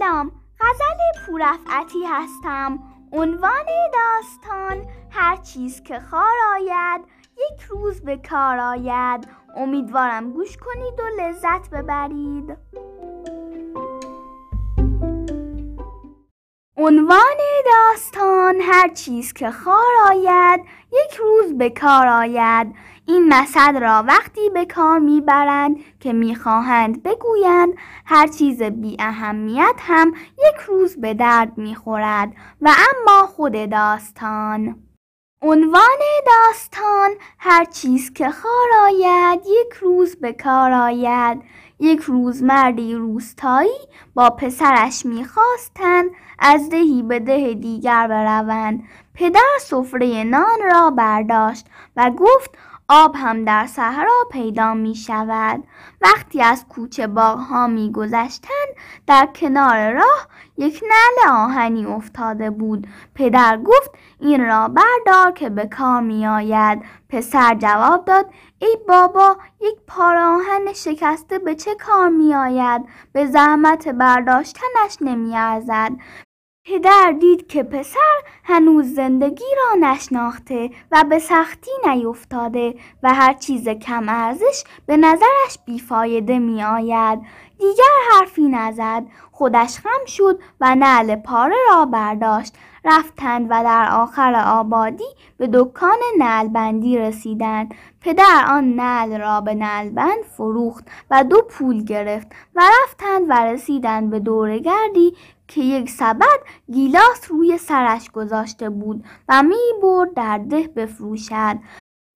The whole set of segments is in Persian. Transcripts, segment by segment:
سلام غزل پورفعتی هستم. عنوان داستان هر چیز که خار آید یک روز به کار آید. امیدوارم گوش کنید و لذت ببرید. عنوان داستان هر چیز که خار آید یک روز به کار آید. این مثل را وقتی به کار می‌برند که می‌خواهند بگویند هر چیز بی اهمیت هم یک روز به درد می‌خورد. و اما خود داستان عنوان داستان هر چیز که خار آید یک روز به کار آید. یک روز مردی روستایی با پسرش می‌خواستند از دهی به ده دیگر بروند. پدر سفره نان را برداشت و گفت آب هم در صحرا پیدا می شود. وقتی از کوچه باغ ها می گذشتن در کنار راه یک نعل آهنی افتاده بود. پدر گفت این را بردار که به کار می آید. پسر جواب داد ای بابا یک پار آهن شکسته به چه کار می آید؟ به زحمت برداشتنش نمی ارزد. پدر دید که پسر هنوز زندگی را نشناخته و به سختی نیفتاده و هر چیز کم ارزش به نظرش بیفایده می آید. دیگر حرفی نزد خودش خم شد و نعل پاره را برداشت رفتند و در آخر آبادی به دکان نعلبندی رسیدند پدر آن نعل را به نعلبند فروخت و دو پول گرفت و رفتند و رسیدند به دورگردی که یک سبد گیلاس روی سرش گذاشته بود و می برد در ده بفروشد.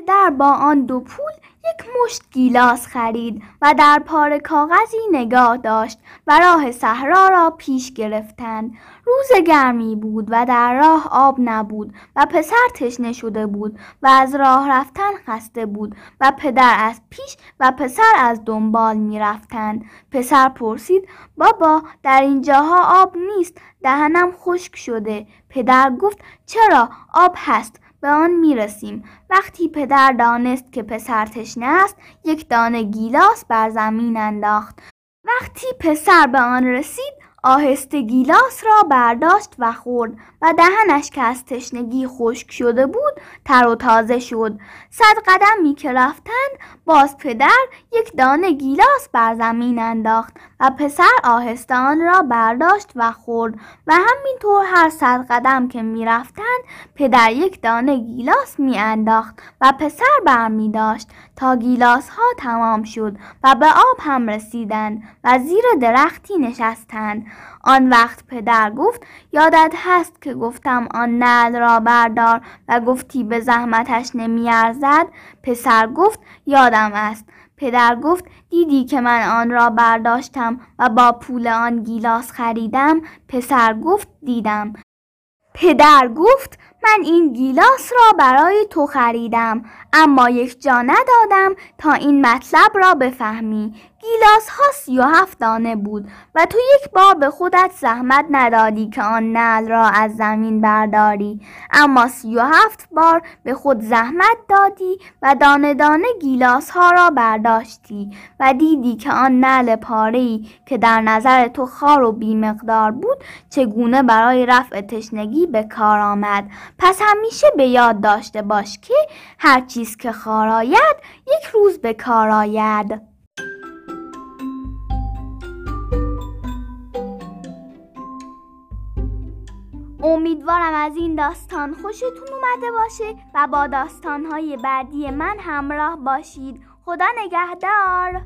در با آن دو پول یک مشت گیلاس خرید و در پار کاغذی نگاه داشت و راه صحرا را پیش گرفتند روز گرمی بود و در راه آب نبود و پسر تشنه شده بود و از راه رفتن خسته بود و پدر از پیش و پسر از دنبال می رفتند. پسر پرسید بابا در اینجاها آب نیست دهنم خشک شده. پدر گفت چرا؟ آب هست. به آن می رسیم. وقتی پدر دانست که پسر تشنه است یک دانه گیلاس بر زمین انداخت وقتی پسر به آن رسید آهسته گیلاس را برداشت و خورد و دهنش که از تشنگی خشک شده بود تر و تازه شد. صد قدمی که رفتند باز پدر یک دانه گیلاس بر زمین انداخت و پسر آهسته آن را برداشت و خورد و همینطور هر صد قدم که می‌رفتند پدر یک دانه گیلاس میانداخت و پسر برمی داشت تا گیلاس ها تمام شد و به آب هم رسیدند و زیر درختی نشستند. آن وقت پدر گفت یادت هست که گفتم آن نعل را بردار و گفتی به زحمتش نمیارزد؟ پسر گفت یادم است. پدر گفت دیدی که من آن را برداشتم و با پول آن گیلاس خریدم؟ پسر گفت دیدم. پدر گفت من این گیلاس را برای تو خریدم اما یک جا ندادم تا این مطلب را بفهمی. گیلاس ها سی و هفت دانه بود و تو یک بار به خودت زحمت ندادی که آن نل را از زمین برداری. اما سی و هفت بار به خود زحمت دادی و دانه دانه گیلاس ها را برداشتی و دیدی که آن نل پارهی که در نظر تو خار و بیمقدار بود چگونه برای رفع تشنگی به کار آمد. پس همیشه به یاد داشته باش که هر چیز که خار آید یک روز به کار آید. امیدوارم از این داستان خوشتون اومده باشه و با داستانهای بعدی من همراه باشید. خدا نگهدار.